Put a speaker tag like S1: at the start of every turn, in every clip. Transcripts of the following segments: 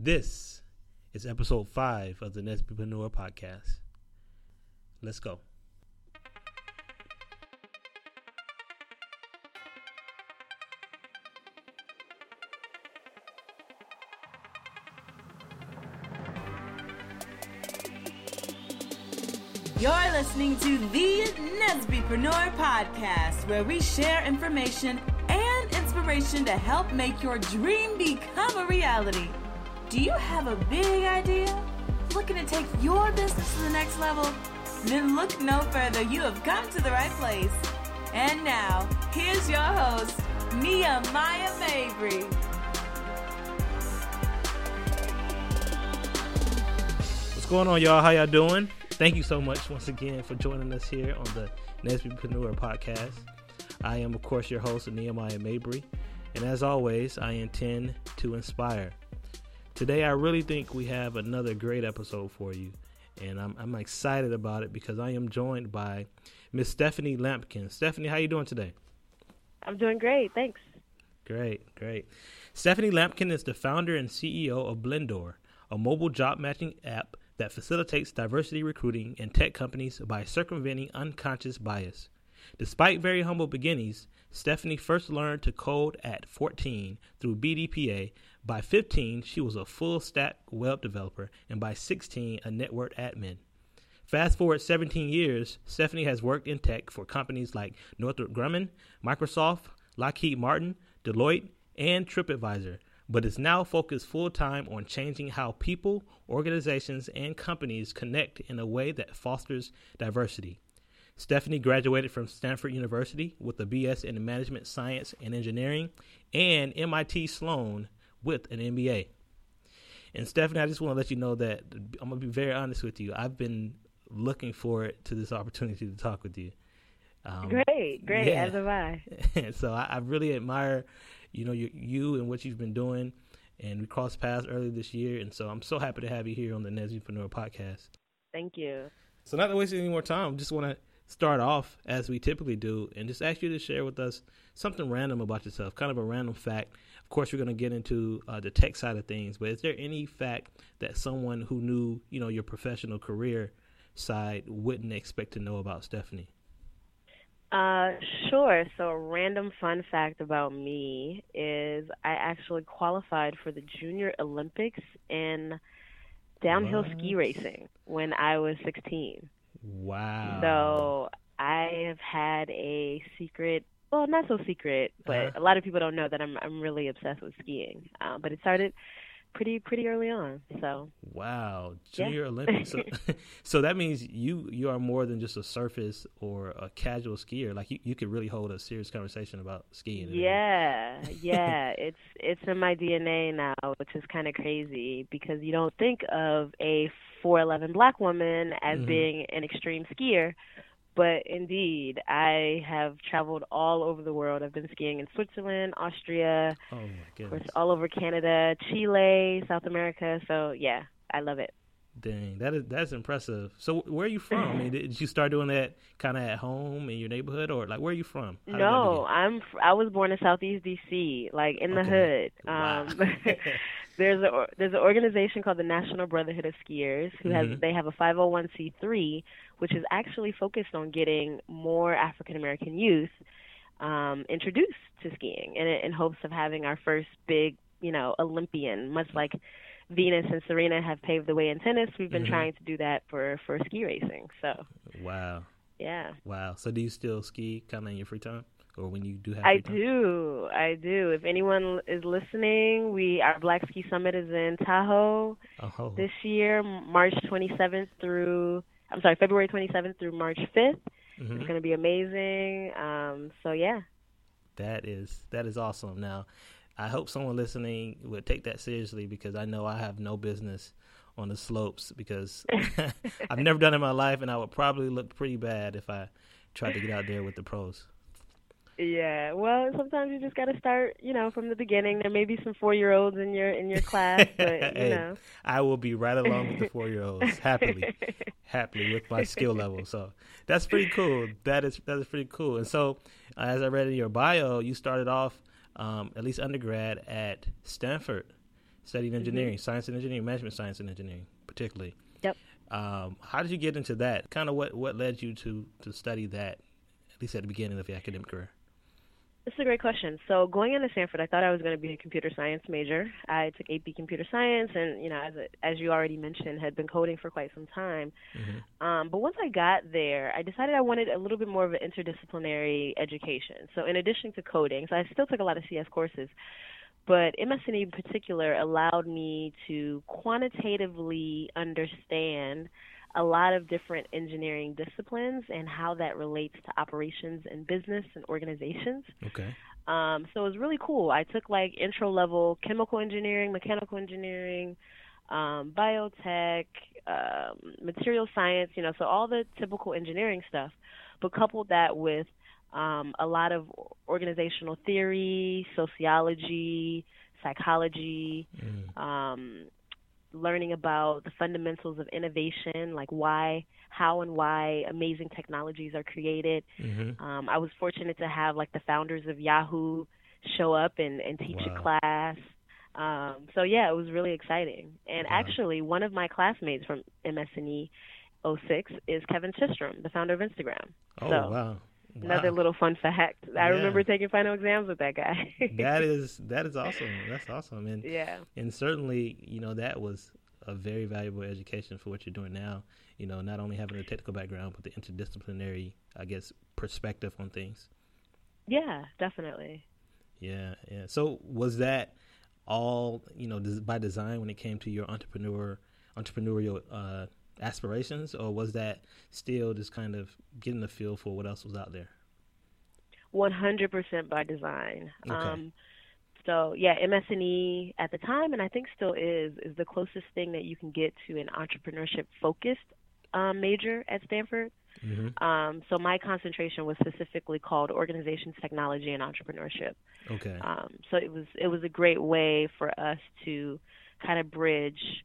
S1: This is episode five of the NSBEpreneur podcast. Let's go.
S2: You're listening to the NSBEpreneur podcast, where we share information and inspiration to help make your dream become a reality. Do you have a big idea? Looking to take your business to the next level? Then look no further. You have come to the right place. And now, here's your host, Nehemiah Mabry.
S1: What's going on, y'all? How y'all doing? Thank you so much once again for joining us here on the NSBEpreneur podcast. I am, of course, your host, Nehemiah Mabry, and as always, I intend to inspire. Today, I really think we have another great episode for you, and I'm, I'm excited about it because I am joined by Miss Stephanie Lampkin. Stephanie, how you doing today?
S3: I'm doing great, thanks.
S1: Great, great. Stephanie Lampkin is the founder and CEO of Blendoor, a mobile job matching app that facilitates diversity recruiting in tech companies by circumventing unconscious bias. Despite very humble beginnings, Stephanie first learned to code at 14 through BDPA. By 15, she was a full stack web developer, and by 16, a network admin. Fast forward 17 years, Stephanie has worked in tech for companies like Northrop Grumman, Microsoft, Lockheed Martin, Deloitte, and TripAdvisor, but is now focused full time on changing how people, organizations, and companies connect in a way that fosters diversity. Stephanie graduated from Stanford University with a BS in Management Science and Engineering and MIT Sloan with an MBA. And Stephanie, I just want to let you know that I'm going to be very honest with you. I've been looking forward to this opportunity to talk with you.
S3: Um, great, great, yeah. as have I.
S1: so I, I, really admire, you know, you, you and what you've been doing. And we crossed paths earlier this year, and so I'm so happy to have you here on the NSBEpreneur podcast.
S3: Thank you.
S1: So not to waste any more time, just want to start off as we typically do, and just ask you to share with us something random about yourself, kind of a random fact. Of course, we're going to get into uh, the tech side of things, but is there any fact that someone who knew, you know, your professional career side wouldn't expect to know about Stephanie?
S3: Uh, sure. So, a random fun fact about me is I actually qualified for the Junior Olympics in downhill what? ski racing when I was 16.
S1: Wow.
S3: So, I have had a secret well, not so secret, but uh-huh. a lot of people don't know that I'm I'm really obsessed with skiing. Uh, but it started pretty pretty early on. So
S1: wow, junior yeah. Olympics. So, so that means you you are more than just a surface or a casual skier. Like you, you could really hold a serious conversation about skiing.
S3: Yeah, yeah. it's it's in my DNA now, which is kind of crazy because you don't think of a 4'11 black woman as mm-hmm. being an extreme skier but indeed, I have traveled all over the world. I've been skiing in Switzerland, Austria,
S1: oh
S3: of course, all over Canada, Chile, South America. So yeah, I love it.
S1: Dang, that is that's impressive. So where are you from? I mean, did you start doing that kind of at home in your neighborhood, or like where are you from?
S3: How no, I'm I was born in Southeast DC, like in the okay. hood.
S1: Wow.
S3: There's a there's an organization called the National Brotherhood of Skiers who has mm-hmm. they have a 501c3 which is actually focused on getting more African American youth um, introduced to skiing in, in hopes of having our first big you know Olympian much like Venus and Serena have paved the way in tennis. We've been mm-hmm. trying to do that for for ski racing so.
S1: Wow.
S3: Yeah.
S1: Wow. So do you still ski kind of in your free time or when you do have?
S3: I do, I do. If anyone is listening, we our Black Ski Summit is in Tahoe
S1: oh.
S3: this year, March 27th through I'm sorry, February 27th through March 5th. Mm-hmm. It's going to be amazing. Um, so yeah,
S1: that is that is awesome. Now, I hope someone listening would take that seriously because I know I have no business on the slopes because I've never done it in my life, and I would probably look pretty bad if I tried to get out there with the pros.
S3: Yeah, well, sometimes you just got to start, you know, from the beginning. There may be some four-year-olds in your in your class, but you
S1: hey,
S3: know,
S1: I will be right along with the four-year-olds happily, happily with my skill level. So that's pretty cool. That is that is pretty cool. And so, uh, as I read in your bio, you started off, um, at least undergrad, at Stanford. studying engineering, mm-hmm. science and engineering, management science and engineering, particularly.
S3: Yep.
S1: Um, how did you get into that? Kind of what what led you to to study that, at least at the beginning of your academic career?
S3: This is a great question. So going into Stanford, I thought I was going to be a computer science major. I took AP computer science, and you know, as a, as you already mentioned, had been coding for quite some time. Mm-hmm. Um, but once I got there, I decided I wanted a little bit more of an interdisciplinary education. So in addition to coding, so I still took a lot of CS courses, but MS&E in particular allowed me to quantitatively understand a lot of different engineering disciplines and how that relates to operations and business and organizations.
S1: Okay.
S3: Um, so it was really cool. I took like intro level chemical engineering, mechanical engineering, um, biotech, um, material science, you know, so all the typical engineering stuff, but coupled that with um, a lot of organizational theory, sociology, psychology, mm. um, learning about the fundamentals of innovation, like why, how, and why amazing technologies are created. Mm-hmm. Um, I was fortunate to have like the founders of Yahoo show up and, and teach wow. a class. Um, so yeah, it was really exciting. And wow. actually, one of my classmates from MS&E 06 is Kevin Systrom, the founder of Instagram.
S1: Oh
S3: so,
S1: wow!
S3: Another little fun fact. I yeah. remember taking final exams with that guy.
S1: that is that is awesome. That's awesome. And
S3: yeah.
S1: And certainly, you know, that was a very valuable education for what you're doing now. You know, not only having a technical background, but the interdisciplinary, I guess, perspective on things.
S3: Yeah, definitely.
S1: Yeah, yeah. So was that all, you know, by design when it came to your entrepreneur entrepreneurial uh, aspirations, or was that still just kind of getting the feel for what else was out there?
S3: One hundred percent by design.
S1: Okay. Um,
S3: so yeah, MS&E at the time, and I think still is, is the closest thing that you can get to an entrepreneurship focused um, major at Stanford. Mm-hmm. Um, so my concentration was specifically called organizations, technology, and entrepreneurship.
S1: Okay.
S3: Um, so it was it was a great way for us to kind of bridge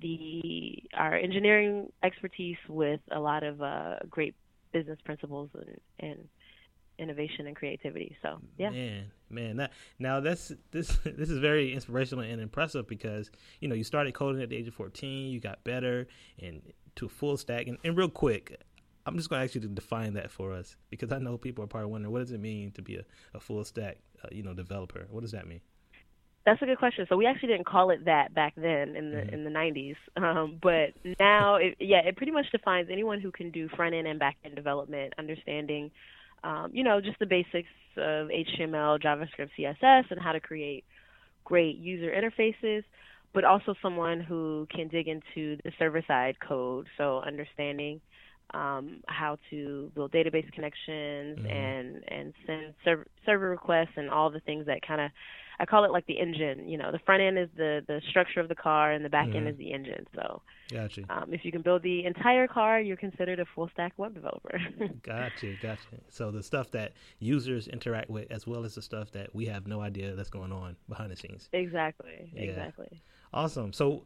S3: the our engineering expertise with a lot of uh, great business principles and, and innovation and creativity. So yeah,
S1: man, man. That, now that's this this is very inspirational and impressive because you know you started coding at the age of fourteen, you got better and to full stack. And, and real quick, I'm just going to ask you to define that for us because I know people are probably wondering what does it mean to be a, a full stack, uh, you know, developer. What does that mean?
S3: That's a good question. So we actually didn't call it that back then in the mm-hmm. in the 90s, um, but now, it, yeah, it pretty much defines anyone who can do front end and back end development, understanding, um, you know, just the basics of HTML, JavaScript, CSS, and how to create great user interfaces, but also someone who can dig into the server side code, so understanding um, how to build database connections mm-hmm. and and send server server requests and all the things that kind of I call it like the engine. You know, the front end is the the structure of the car, and the back mm-hmm. end is the engine. So,
S1: gotcha.
S3: Um, if you can build the entire car, you're considered a full stack web developer.
S1: gotcha, gotcha. So the stuff that users interact with, as well as the stuff that we have no idea that's going on behind the scenes.
S3: Exactly.
S1: Yeah.
S3: Exactly.
S1: Awesome. So,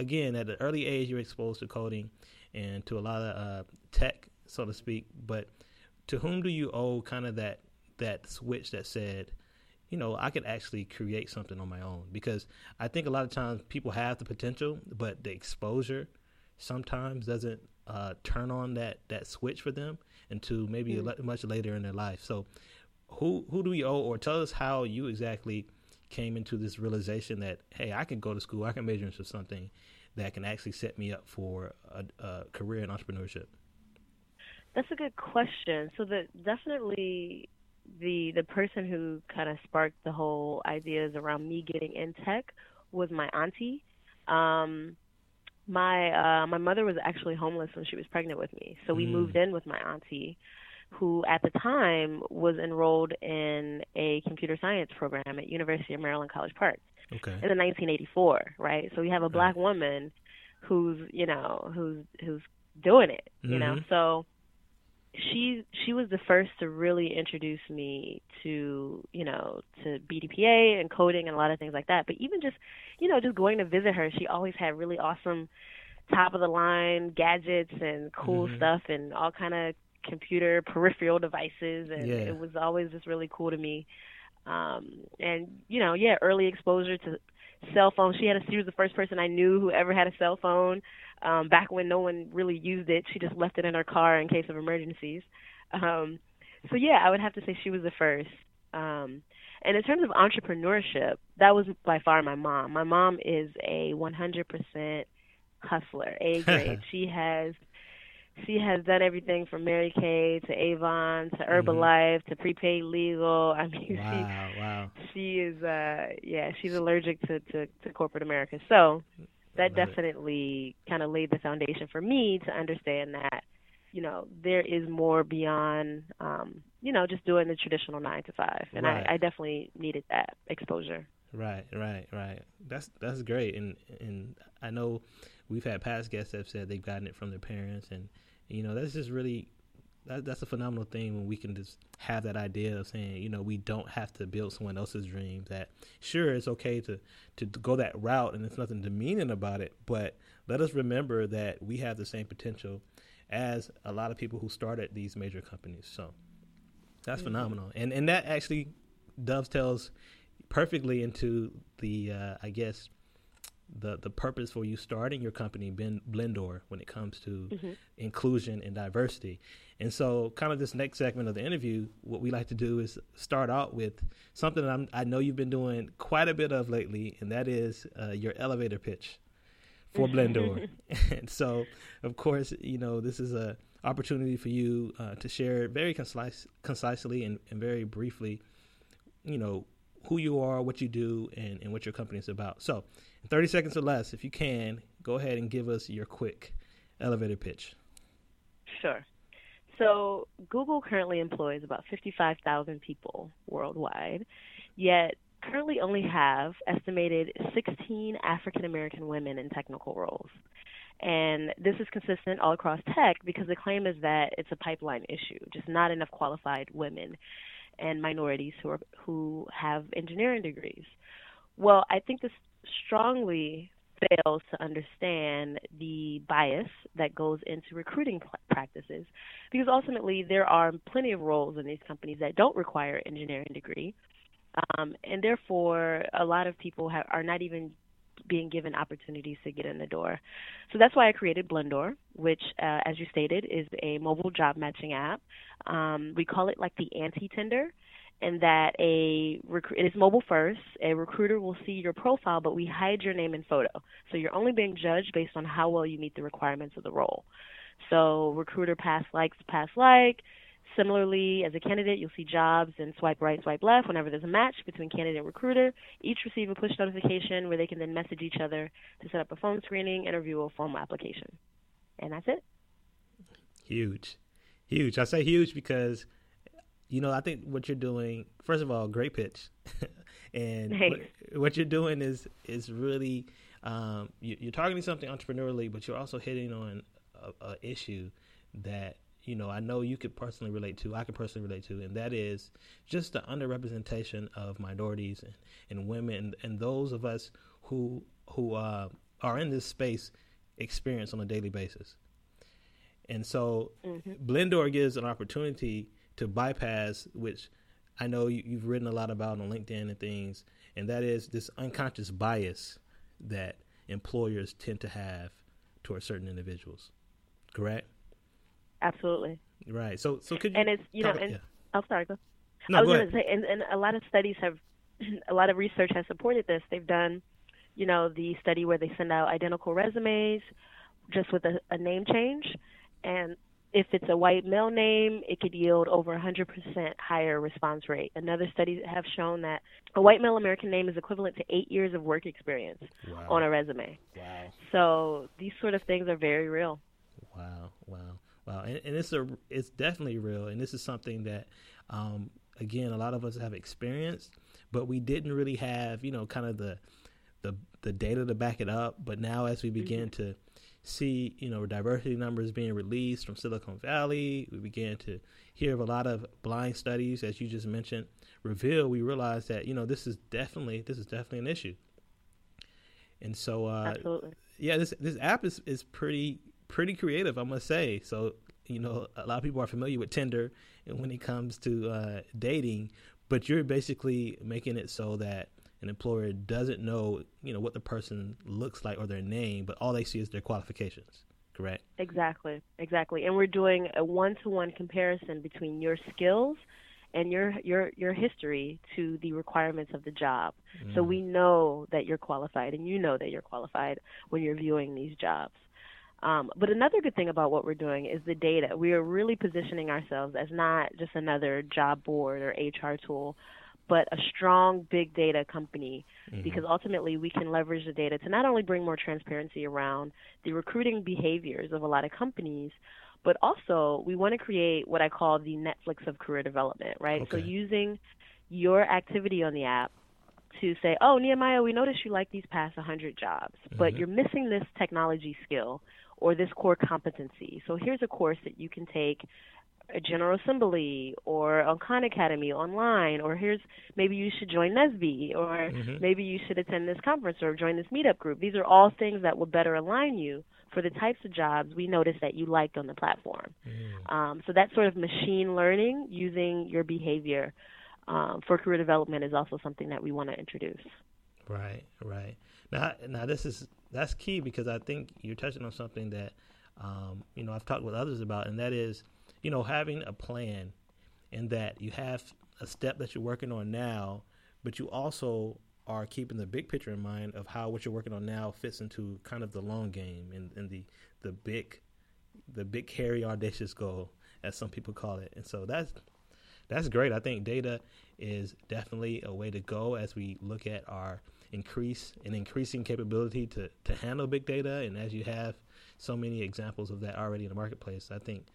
S1: again, at an early age, you're exposed to coding and to a lot of uh, tech, so to speak. But to whom do you owe kind of that that switch that said? You know, I could actually create something on my own because I think a lot of times people have the potential, but the exposure sometimes doesn't uh, turn on that, that switch for them until maybe mm. much later in their life. So, who who do we owe, or tell us how you exactly came into this realization that hey, I can go to school, I can major into something that can actually set me up for a, a career in entrepreneurship.
S3: That's a good question. So that definitely the the person who kind of sparked the whole ideas around me getting in tech was my auntie. Um, my uh, my mother was actually homeless when she was pregnant with me, so we mm. moved in with my auntie, who at the time was enrolled in a computer science program at University of Maryland College Park.
S1: Okay.
S3: In the 1984, right? So we have a black right. woman who's you know who's who's doing it, you mm-hmm. know. So she she was the first to really introduce me to you know to BDPA and coding and a lot of things like that. But even just you know just going to visit her, she always had really awesome top of the line gadgets and cool mm-hmm. stuff and all kind of computer peripheral devices and
S1: yeah.
S3: it was always just really cool to me. Um and you know, yeah, early exposure to cell phone. She had a, she was the first person I knew who ever had a cell phone. Um, back when no one really used it, she just left it in her car in case of emergencies. Um, so yeah, I would have to say she was the first. Um, and in terms of entrepreneurship, that was by far my mom. My mom is a 100% hustler, A grade. she has she has done everything from Mary Kay to Avon to mm-hmm. Herbalife mm-hmm. to prepaid legal. I mean,
S1: wow, she wow.
S3: she is uh yeah, she's allergic to to, to corporate America. So that definitely kind of laid the foundation for me to understand that you know there is more beyond um you know just doing the traditional 9 to 5 and right. I I definitely needed that exposure.
S1: Right, right, right. That's that's great and and I know we've had past guests that have said they've gotten it from their parents and you know, that's just really that, that's a phenomenal thing when we can just have that idea of saying, you know, we don't have to build someone else's dreams. That sure, it's okay to to go that route, and there's nothing demeaning about it. But let us remember that we have the same potential as a lot of people who started these major companies. So that's mm-hmm. phenomenal, and and that actually dovetails perfectly into the uh, I guess the the purpose for you starting your company, ben, Blendoor, when it comes to mm-hmm. inclusion and diversity. And so, kind of this next segment of the interview, what we like to do is start out with something that I'm, i know you've been doing quite a bit of lately, and that is uh, your elevator pitch for Blendoor. and so, of course, you know this is a opportunity for you uh, to share very concise, concisely and, and very briefly, you know, who you are, what you do, and, and what your company is about. So, 30 seconds or less, if you can, go ahead and give us your quick elevator pitch.
S3: Sure. So, Google currently employs about 55,000 people worldwide, yet currently only have estimated 16 African American women in technical roles. And this is consistent all across tech because the claim is that it's a pipeline issue, just not enough qualified women and minorities who are who have engineering degrees. Well, I think this strongly fails to understand the bias that goes into recruiting practices because ultimately there are plenty of roles in these companies that don't require engineering degree um, and therefore a lot of people have, are not even being given opportunities to get in the door. So that's why I created Blendoor, which, uh, as you stated, is a mobile job matching app. Um, we call it like the anti In that a rec- it is mobile first. A recruiter will see your profile, but we hide your name and photo. So you're only being judged based on how well you meet the requirements of the role. So recruiter pass likes pass like Similarly, as a candidate, you'll see jobs and swipe right, swipe left whenever there's a match between candidate and recruiter. Each receive a push notification where they can then message each other to set up a phone screening, interview, or formal application. And that's it.
S1: Huge. Huge. I say huge because, you know, I think what you're doing, first of all, great pitch. and what, what, you're doing is is really, um, you, are targeting something entrepreneurially, but you're also hitting on a, a issue that you know, I know you could personally relate to, I could personally relate to, and that is just the underrepresentation of minorities and, and women and those of us who who uh, are in this space experience on a daily basis. And so, mm-hmm. Blendoor gives an opportunity to bypass, which I know you, you've written a lot about on LinkedIn and things, and that is this unconscious bias that employers tend to have towards certain individuals. Correct?
S3: Absolutely.
S1: Right. So so could you
S3: and it's you know and
S1: yeah.
S3: oh sorry go.
S1: No,
S3: I was
S1: going
S3: to say and, and a lot of studies have a lot of research has supported this. They've done you know the study where they send out identical resumes just with a, a name change and if it's a white male name, it could yield over 100% higher response rate. Another studies have shown that a white male American name is equivalent to eight years of work experience
S1: wow.
S3: on a resume.
S1: Wow.
S3: So these sort of things are very real.
S1: Wow, wow. Wow, and, and it's a it's definitely real, and this is something that, um, again, a lot of us have experienced, but we didn't really have, you know, kind of the the the data to back it up. But now, as we begin mm-hmm. to see, you know, diversity numbers being released from Silicon Valley, we began to hear of a lot of blind studies, as you just mentioned, reveal. We realized that you know this is definitely this is definitely an issue. And so,
S3: uh, Absolutely.
S1: yeah, this this app is is pretty pretty creative, I must say. So, you know, a lot of people are familiar with Tinder and when it comes to uh, dating, but you're basically making it so that an employer doesn't know, you know, what the person looks like or their name, but all they see is their qualifications. Correct.
S3: Exactly. Exactly. And we're doing a one-to-one comparison between your skills and your your your history to the requirements of the job. Mm. So we know that you're qualified, and you know that you're qualified when you're viewing these jobs. Um, but another good thing about what we're doing is the data. We are really positioning ourselves as not just another job board or HR tool, but a strong big data company mm-hmm. because ultimately we can leverage the data to not only bring more transparency around the recruiting behaviors of a lot of companies, but also we want to create what I call the Netflix of career development, right? Okay. So using your activity on the app to say, oh, Nehemiah, we noticed you like these past 100 jobs, mm-hmm. but you're missing this technology skill or this core competency. So here's a course that you can take a General Assembly or on Khan Academy online, or here's maybe you should join NSBE, or mm-hmm. maybe you should attend this conference or join this meetup group. These are all things that will better align you for the types of jobs we noticed that you liked on the platform. Mm. Um, so that sort of machine learning using your behavior um, for career development is also something that we want to introduce.
S1: Right, right. Now, now this is that's key because I think you're touching on something that um, you know I've talked with others about, and that is you know, having a plan and that you have a step that you're working on now, but you also are keeping the big picture in mind of how what you're working on now fits into kind of the long game and, and the the big the big hairy audacious goal as some people call it. And so that's that's great. I think data is definitely a way to go as we look at our increase and increasing capability to, to handle big data. And as you have so many examples of that already in the marketplace, I think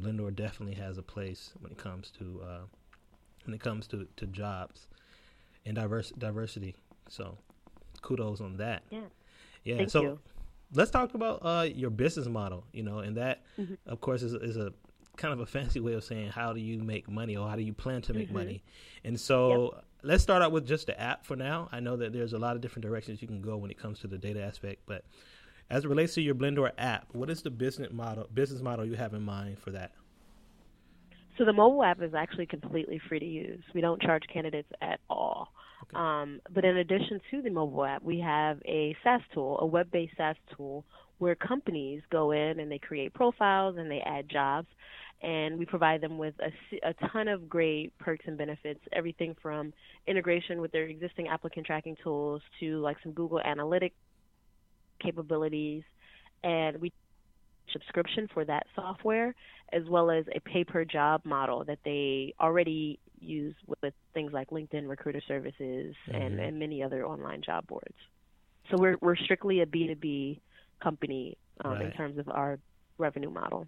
S1: Blendoor definitely has a place when it comes to uh, when it comes to, to jobs and diverse diversity. So kudos on that.
S3: Yeah.
S1: Yeah.
S3: Thank
S1: so
S3: you.
S1: let's talk about uh, your business model. You know, and that mm-hmm. of course is, is a kind of a fancy way of saying how do you make money or how do you plan to make mm-hmm. money. And so yep. let's start out with just the app for now. I know that there's a lot of different directions you can go when it comes to the data aspect, but as it relates to your Blendoor app, what is the business model business model you have in mind for that?
S3: So the mobile app is actually completely free to use. We don't charge candidates at all. Okay. Um, but in addition to the mobile app, we have a SaaS tool, a web-based SaaS tool, where companies go in and they create profiles and they add jobs, and we provide them with a, a ton of great perks and benefits. Everything from integration with their existing applicant tracking tools to like some Google Analytics capabilities, and we subscription for that software as well as a pay per job model that they already use with things like LinkedIn recruiter services mm-hmm. and, and many other online job boards. So we're we're strictly a B two B company um, right. in terms of our revenue model.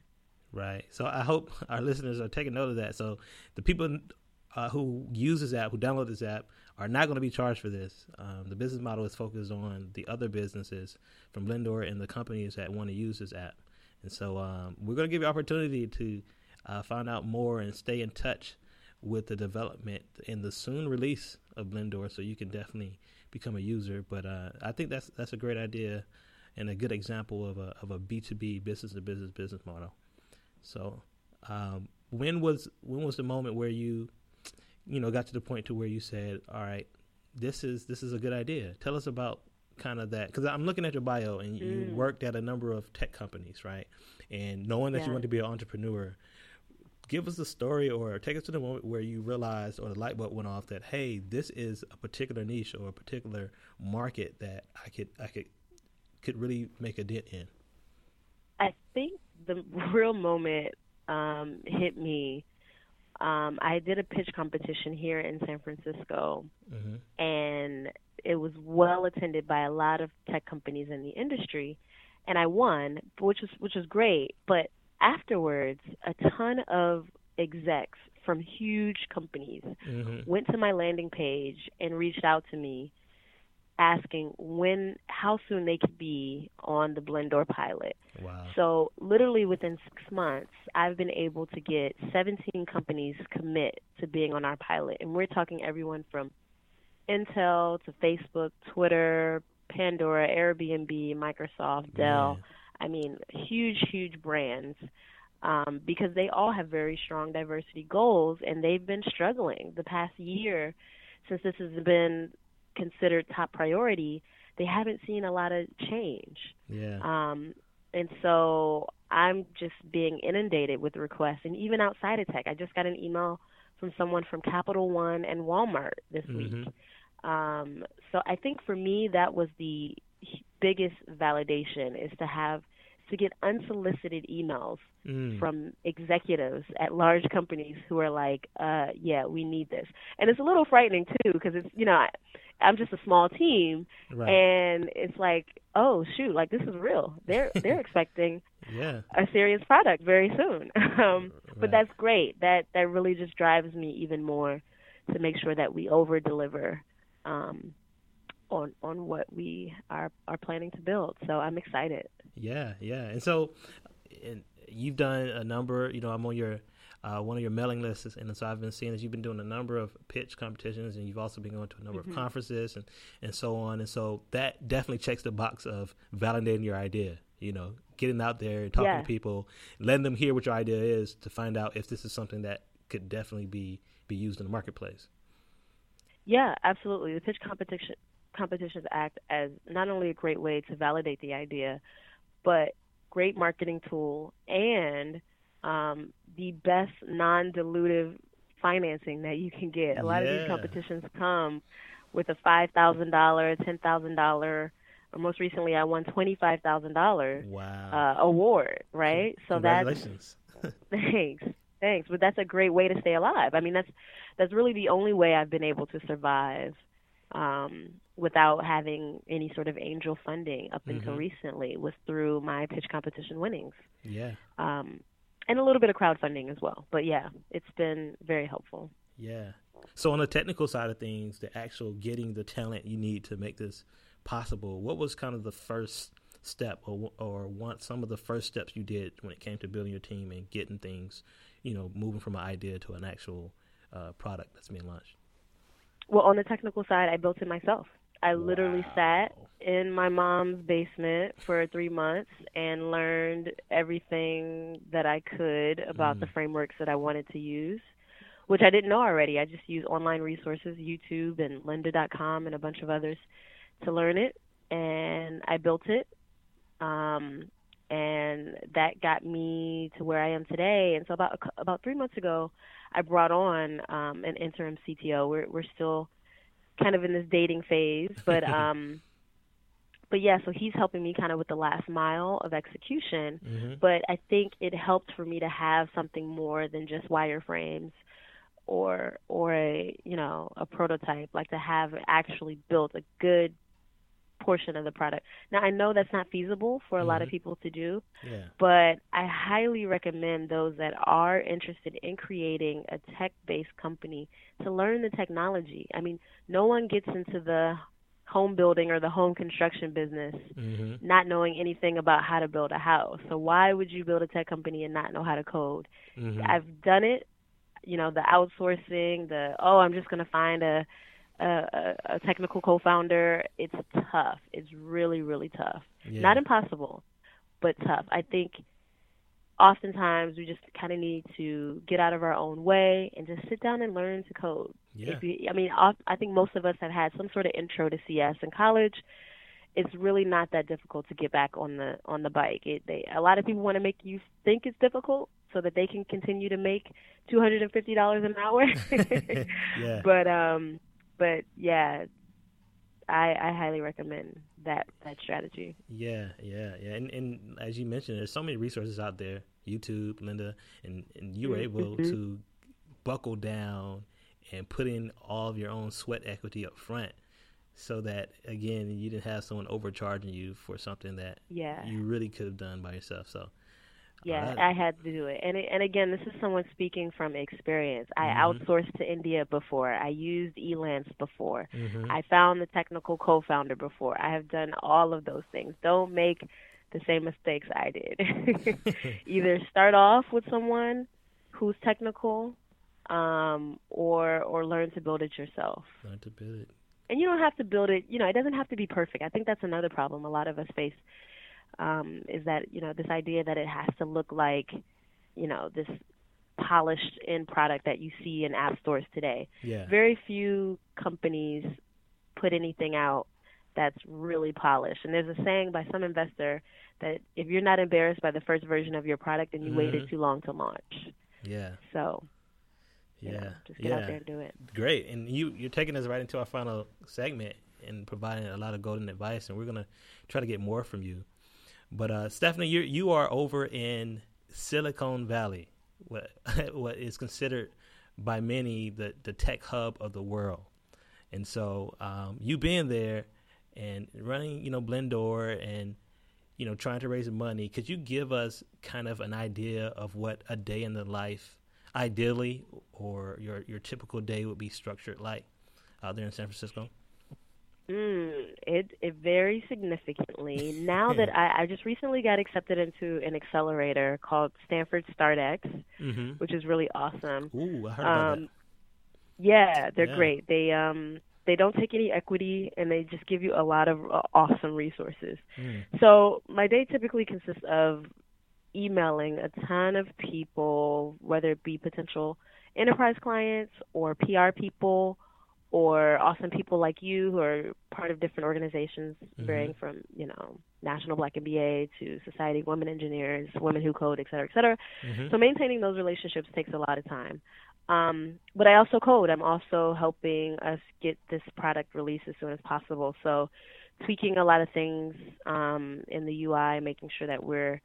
S1: Right. So I hope our listeners are taking note of that. So the people uh, who use this app, who download this app, are not going to be charged for this. Um, the business model is focused on the other businesses from Blendoor and the companies that want to use this app. And so um, we're going to give you opportunity to uh, find out more and stay in touch with the development and the soon release of Blendoor, so you can definitely become a user. But uh, I think that's that's a great idea and a good example of a of a B two B business to business business model. So um, when was when was the moment where you you know got to the point to where you said, all right, this is this is a good idea. Tell us about kind of that because I'm looking at your bio and you mm. worked at a number of tech companies, right? And knowing that yeah. you want to be an entrepreneur, give us the story or take us to the moment where you realized or the light bulb went off that hey, this is a particular niche or a particular market that I could I could could really make a dent in.
S3: I think the real moment um, hit me um, I did a pitch competition here in San Francisco, mm-hmm. and it was well attended by a lot of tech companies in the industry, and I won, which was which was great. But afterwards, a ton of execs from huge companies mm-hmm. went to my landing page and reached out to me asking when how soon they could be on the Blendoor pilot.
S1: Wow.
S3: So literally within 6 months, I've been able to get 17 companies commit to being on our pilot and we're talking everyone from Intel to Facebook, Twitter, Pandora, Airbnb, Microsoft, Dell. I mean, huge huge brands. Um, because they all have very strong diversity goals and they've been struggling the past year since this has been considered top priority, they haven't seen a lot of change.
S1: Yeah.
S3: Um, and so I'm just being inundated with requests, and even outside of tech, I just got an email from someone from Capital One and Walmart this
S1: Mm-hmm.
S3: week. Um, so I think for me that was the biggest validation is to have to get unsolicited emails
S1: Mm.
S3: from executives at large companies who are like, uh, "Yeah, we need this," and it's a little frightening too because it's you know I, I'm just a small team,
S1: Right.
S3: and it's like, oh shoot, like this is real. They're they're expecting
S1: yeah.
S3: a serious product very soon. um,
S1: Right.
S3: But that's great. That that really just drives me even more to make sure that we over deliver um, on on what we are are planning to build. So I'm excited.
S1: Yeah, yeah. And so, and you've done a number. You know, I'm on your uh, one of your mailing lists, and so I've been seeing that you've been doing a number of pitch competitions, and you've also been going to a number
S3: Mm-hmm.
S1: of conferences and and so on. And so that definitely checks the box of validating your idea. You know, getting out there and talking
S3: Yeah.
S1: to people, letting them hear what your idea is to find out if this is something that could definitely be be used in the marketplace.
S3: Yeah, absolutely. The Pitch Competition Competitions Act as not only a great way to validate the idea, but great marketing tool and um, the best non-dilutive financing that you can get. A lot of these competitions come with a five thousand dollar, ten thousand dollar, or most recently I won twenty five thousand dollar
S1: Wow!
S3: uh, award. Right, so that's Thanks. Thanks. But that's a great way to stay alive. I mean, that's that's really the only way I've been able to survive um, without having any sort of angel funding up until
S1: Mhm.
S3: recently was through my pitch competition winnings.
S1: yeah.
S3: Um, and a little bit of crowdfunding as well. But yeah, it's been very helpful.
S1: Yeah. So on the technical side of things, the actual getting the talent you need to make this possible, what was kind of the first step or or want some of the first steps you did when it came to building your team and getting things, you know, moving from an idea to an actual uh, product that's being launched?
S3: Well, on the technical side, I built it myself. I literally
S1: Wow.
S3: sat in my mom's basement for three months and learned everything that I could about the frameworks that I wanted to use, which I didn't know already. I just used online resources, YouTube and lynda.com and a bunch of others to learn it. And I built it. Um, and that got me to where I am today. And so about about three months ago, I brought on um, an interim CTO. We're we're still kind of in this dating phase, but um, but yeah. So he's helping me kind of with the last mile of execution.
S1: Mm-hmm.
S3: But I think it helped for me to have something more than just wireframes or or a you know a prototype. Like to have actually built a good portion of the product. Now I know that's not feasible for a lot of
S1: Mhm.
S3: people to do,
S1: Yeah.
S3: but I highly recommend those that are interested in creating a tech based company to learn the technology. I mean, no one gets into the home building or the home construction business
S1: Mm-hmm.
S3: not knowing anything about how to build a house. So why would you build a tech company and not know how to code?
S1: Mm-hmm.
S3: I've done it, you know, the outsourcing, the oh, I'm just going to find a a, a technical co-founder. It's tough. It's really really tough.
S1: yeah.
S3: Not impossible, but tough. I think oftentimes we just kind of need to get out of our own way and just sit down and learn to code.
S1: yeah.
S3: If you, I mean, off- I think most of us have had some sort of intro to CS in college. It's really not that difficult to get back on the on the bike. It, they, a lot of people want to make you think it's difficult so that they can continue to make two hundred and fifty dollars an hour.
S1: yeah.
S3: But um, but yeah, I I highly recommend that that strategy.
S1: Yeah, yeah, yeah. And, and as you mentioned, there's so many resources out there. YouTube, Lynda, and, and you were able
S3: Mhm.
S1: to buckle down and put in all of your own sweat equity up front so that again you didn't have someone overcharging you for something that
S3: Yeah.
S1: you really could have done by yourself. So
S3: Yeah, I had to do it. And it, and again, this is someone speaking from experience. I
S1: Mhm.
S3: outsourced to India before. I used Elance before.
S1: Mhm.
S3: I found the technical co-founder before. I have done all of those things. Don't make the same mistakes I did. Either start off with someone who's technical um or or learn to build it yourself.
S1: learn to build it.
S3: And you don't have to build it, you know, it doesn't have to be perfect. I think that's another problem a lot of us face um is that, you know, this idea that it has to look like, you know, this polished end product that you see in app stores today
S1: Yeah.
S3: very few companies put anything out that's really polished. And there's a saying by some investor that if you're not embarrassed by the first version of your product, then you
S1: Mhm.
S3: waited too long to launch.
S1: Yeah.
S3: So you
S1: Yeah.
S3: know, just get
S1: yeah.
S3: out there and do it.
S1: Great. And you you're taking us right into our final segment and providing a lot of golden advice and we're gonna try to get more from you. But uh, Stephanie, you you are over in Silicon Valley, what what is considered by many the, the tech hub of the world. And so um, you being there and running, you know, Blendoor and you know, trying to raise money, could you give us kind of an idea of what a day in the life ideally or your your typical day would be structured like out there in San Francisco?
S3: Mm, it it varies significantly. Now that I, I just recently got accepted into an accelerator called Stanford StartX,
S1: Mm-hmm.
S3: which is really awesome.
S1: Ooh, I heard about
S3: Um, yeah, they're
S1: Yeah.
S3: great. They um they don't take any equity and they just give you a lot of uh, awesome resources.
S1: Mm.
S3: So my day typically consists of emailing a ton of people, whether it be potential enterprise clients or PR people or awesome people like you who are part of different organizations varying from, you know, National Black MBA to Society of Women Engineers, Women Who Code, et cetera, et cetera.
S1: Mhm.
S3: So maintaining those relationships takes a lot of time. Um, but I also code. I'm also helping us get this product released as soon as possible. So tweaking a lot of things um, in the UI, making sure that we're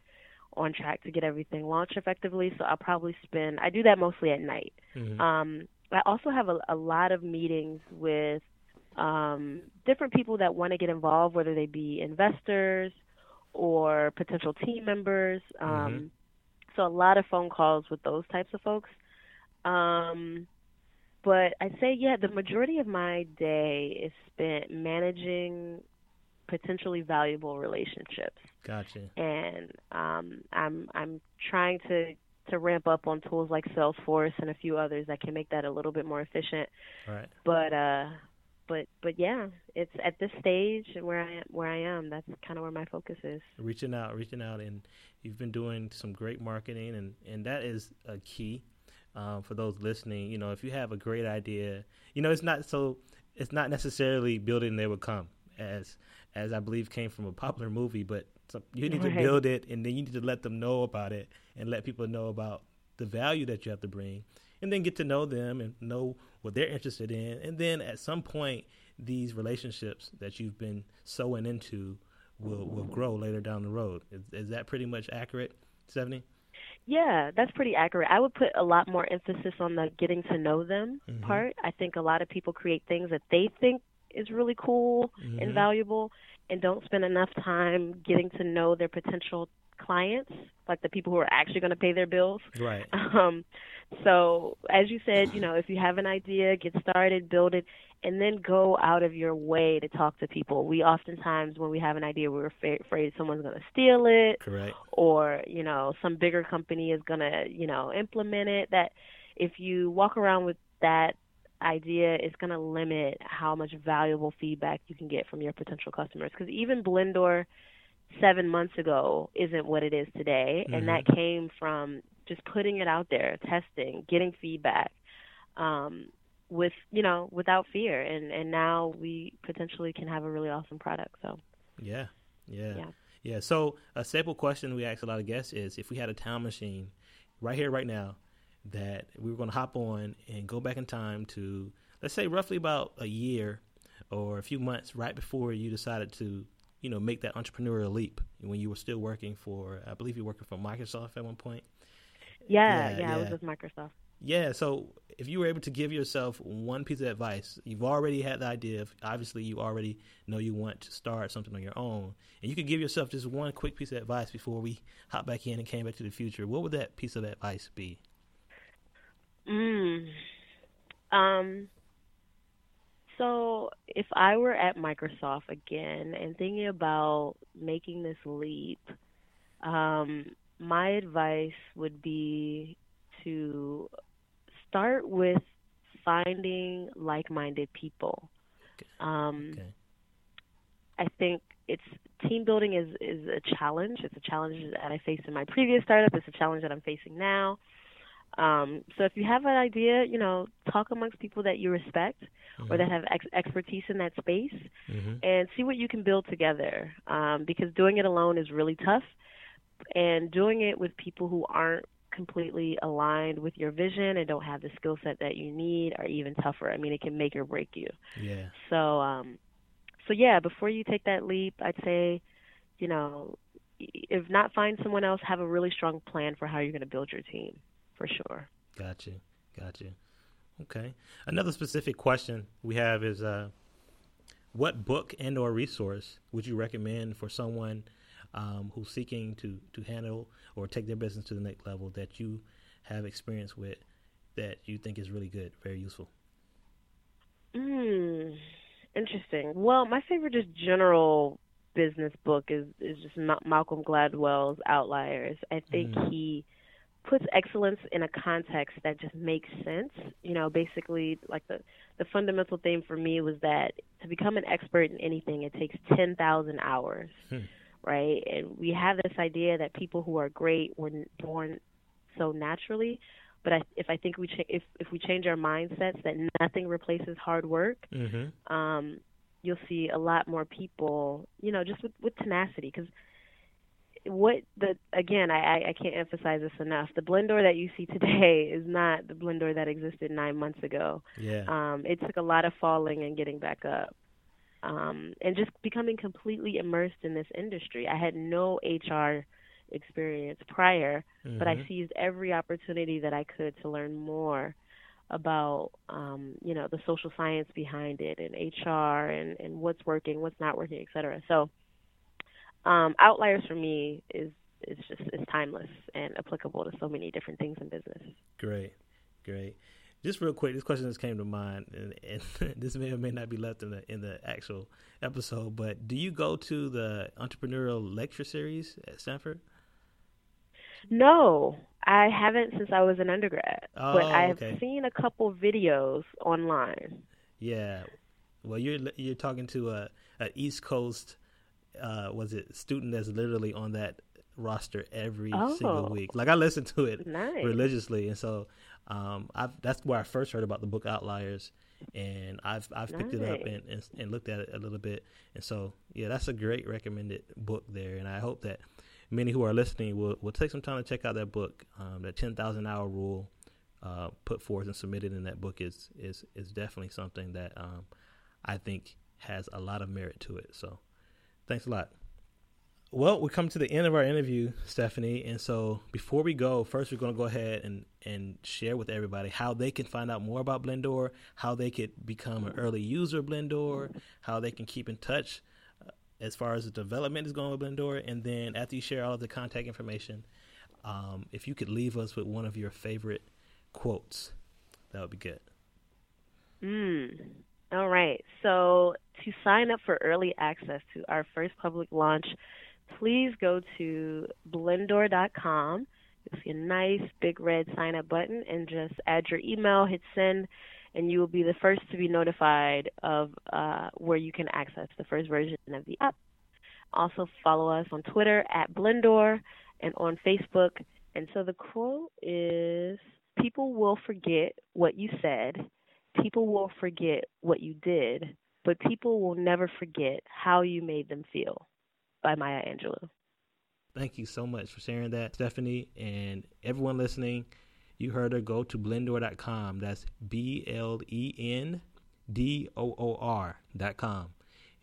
S3: on track to get everything launched effectively. So I'll probably spend. I do that mostly at night.
S1: Mhm.
S3: Um, I also have a, a lot of meetings with um, different people that want to get involved, whether they be investors or potential team members. Um, So a lot of phone calls with those types of folks. Um, but I'd say, yeah, the majority of my day is spent managing potentially valuable relationships
S1: Gotcha.
S3: and um, I'm I'm trying to to ramp up on tools like Salesforce and a few others that can make that a little bit more efficient.
S1: Right.
S3: But uh, but but yeah, it's at this stage where I am, where I am. That's kind of where my focus is.
S1: reaching out, reaching out, and you've been doing some great marketing, and and that is a key um, for those listening. You know, if you have a great idea, you know, it's not so, it's not necessarily building they would come, as as I believe came from a popular movie, but some, you need to build it, and then you need to let them know about it, and let people know about the value that you have to bring, and then get to know them and know what they're interested in, and then at some point, these relationships that you've been sowing into will will grow later down the road. Is, is that pretty much accurate, Stephanie?
S3: Yeah, that's pretty accurate. I would put a lot more emphasis on the getting to know them
S1: Mhm.
S3: part. I think a lot of people create things that they think is really cool
S1: Mhm.
S3: and valuable and don't spend enough time getting to know their potential clients, like the people who are actually going to pay their bills.
S1: Right.
S3: Um, so, as you said, you know, if you have an idea, get started, build it, and then go out of your way to talk to people. We oftentimes, when we have an idea, we're afraid, afraid someone's going to steal it
S1: Correct.
S3: or, you know, some bigger company is going to, you know, implement it. That if you walk around with that idea, is going to limit how much valuable feedback you can get from your potential customers. Because even Blendoor seven months ago isn't what it is today, and that came from just putting it out there, testing, getting feedback, um, with you know without fear, and and now we potentially can have a really awesome product. So
S1: Yeah. Yeah.
S3: Yeah.
S1: Yeah. So a simple question we ask a lot of guests is if we had a time machine right here, right now, that we were going to hop on and go back in time to, let's say, roughly about a year or a few months right before you decided to, you know, make that entrepreneurial leap when you were still working for, I believe you were working for Microsoft at one point.
S3: yeah,
S1: Yeah,
S3: yeah, I was with Microsoft.
S1: Yeah, so if you were able to give yourself one piece of advice, you've already had the idea. Of, obviously, you already know you want to start something on your own, and you could give yourself just one quick piece of advice before we hop back in and came back to the future. What would that piece of advice be?
S3: Mm. Um. So if I were at Microsoft again and thinking about making this leap, um, my advice would be to start with finding like-minded people. Um,
S1: Okay.
S3: I think it's team building is is a challenge. It's a challenge that I faced in my previous startup. It's a challenge that I'm facing now. Um, so if you have an idea, you know, talk amongst people that you respect mm-hmm. or that have ex- expertise in that space, mm-hmm. and see what you can build together. Um, because doing it alone is really tough, and doing it with people who aren't completely aligned with your vision and don't have the skill set that you need are even tougher. I mean, it can make or break you.
S1: Yeah.
S3: So, um, so yeah, before you take that leap, I'd say, you know, if not find someone else, have a really strong plan for how you're going to build your team, for sure.
S1: Gotcha, gotcha. Okay. Another specific question we have is, uh, what book and or resource would you recommend for someone um, who's seeking to to handle or take their business to the next level that you have experience with that you think is really good, very useful?
S3: Hmm. Interesting. Well, my favorite just general business book is is just Malcolm Gladwell's Outliers. I think mm. he puts excellence in a context that just makes sense. You know, basically, like the the fundamental thing for me was that to become an expert in anything, it takes ten thousand hours. Hmm right? And we have this idea that people who are great were born so naturally. But I, if I think we cha- if if we change our mindsets that nothing replaces hard work, mm-hmm. um, you'll see a lot more people, you know, just with, with tenacity. Because what the again, I, I can't emphasize this enough. The Blendoor that you see today is not the Blendoor that existed nine months ago.
S1: Yeah.
S3: Um, it took a lot of falling and getting back up um, and just becoming completely immersed in this industry. I had no HR experience prior, mm-hmm. but I mm-hmm. seized every opportunity that I could to learn more about um, you know the social science behind it and HR and, and what's working, what's not working, et cetera. So um, outliers for me is is just is timeless and applicable to so many different things in business.
S1: Great, great just real quick, this question just came to mind, and, and, this may or may not be left in the in the actual episode. But do you go to the entrepreneurial lecture series at Stanford?
S3: No, I haven't since I was an undergrad,
S1: oh,
S3: but I've
S1: okay.
S3: seen a couple videos online.
S1: Yeah, well, you're you're talking to a, a East Coast, uh, was it student that's literally on that roster every
S3: oh,
S1: single week. Like I listen to it
S3: nice.
S1: religiously, and so um, I've, that's where I first heard about the book Outliers, and I've I've picked nice. it up and, and, and looked at it a little bit, and so yeah, that's a great recommended book there, and I hope that many who are listening will will take some time to check out that book. Um, that ten thousand hour rule uh, put forth and submitted in that book is is is definitely something that um, I think has a lot of merit to it. So, thanks a lot. Well, we come to the end of our interview, Stephanie, and so before we go, first we're going to go ahead and and share with everybody how they can find out more about Blendoor, how they could become an early user of Blendoor, how they can keep in touch uh, as far as the development is going with Blendoor, and then after you share all of the contact information, um, if you could leave us with one of your favorite quotes, that would be good.
S3: Mm. All right. So to sign up for early access to our first public launch please go to blendoor.com. You'll see a nice big red sign up button and just add your email, hit send, and you will be the first to be notified of uh, where you can access the first version of the app. Also, follow us on Twitter at Blendoor and on Facebook. And so the quote is People will forget what you said, people will forget what you did, but people will never forget how you made them feel by Maya Angelou.
S1: Thank you so much for sharing that, Stephanie, and everyone listening. You heard her. Go to blendoor.com. That's B L E N D O O R.com.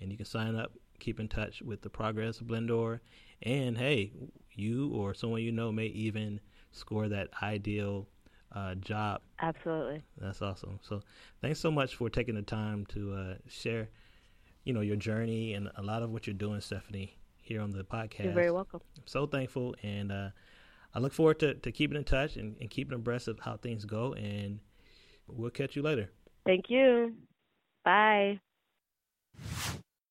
S1: And you can sign up, keep in touch with the progress of Blendoor. And hey, you or someone you know may even score that ideal uh, job.
S3: Absolutely.
S1: That's awesome. So thanks so much for taking the time to uh, share, you know, your journey and a lot of what you're doing, Stephanie here on the podcast.
S3: You're very welcome.
S1: I'm so thankful, and uh, I look forward to, to keeping in touch and, and keeping abreast of how things go. And we'll catch you later.
S3: Thank you. Bye.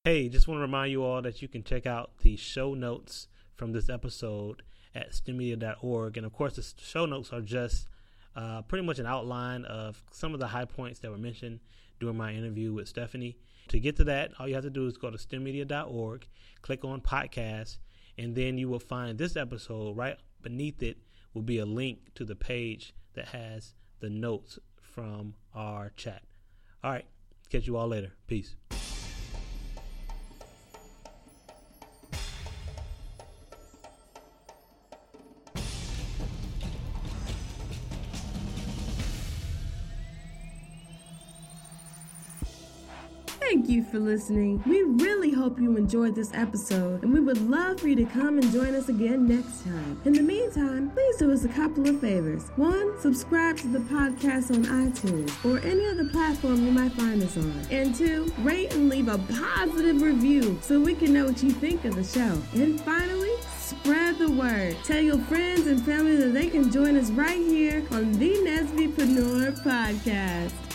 S1: Hey, just want to remind you all that you can check out the show notes from this episode at stemmedia.org. And of course, the show notes are just uh, pretty much an outline of some of the high points that were mentioned during my interview with Stephanie. To get to that, all you have to do is go to stemmedia.org, click on podcast, and then you will find this episode right beneath it will be a link to the page that has the notes from our chat. All right, catch you all later. Peace.
S4: For listening. We really hope you enjoyed this episode, and we would love for you to come and join us again next time. In the meantime, please do us a couple of favors. One, subscribe to the podcast on iTunes or any other platform you might find us on. And two, rate and leave a positive review so we can know what you think of the show. And finally, spread the word. Tell your friends and family that they can join us right here on the NSBEpreneur Podcast.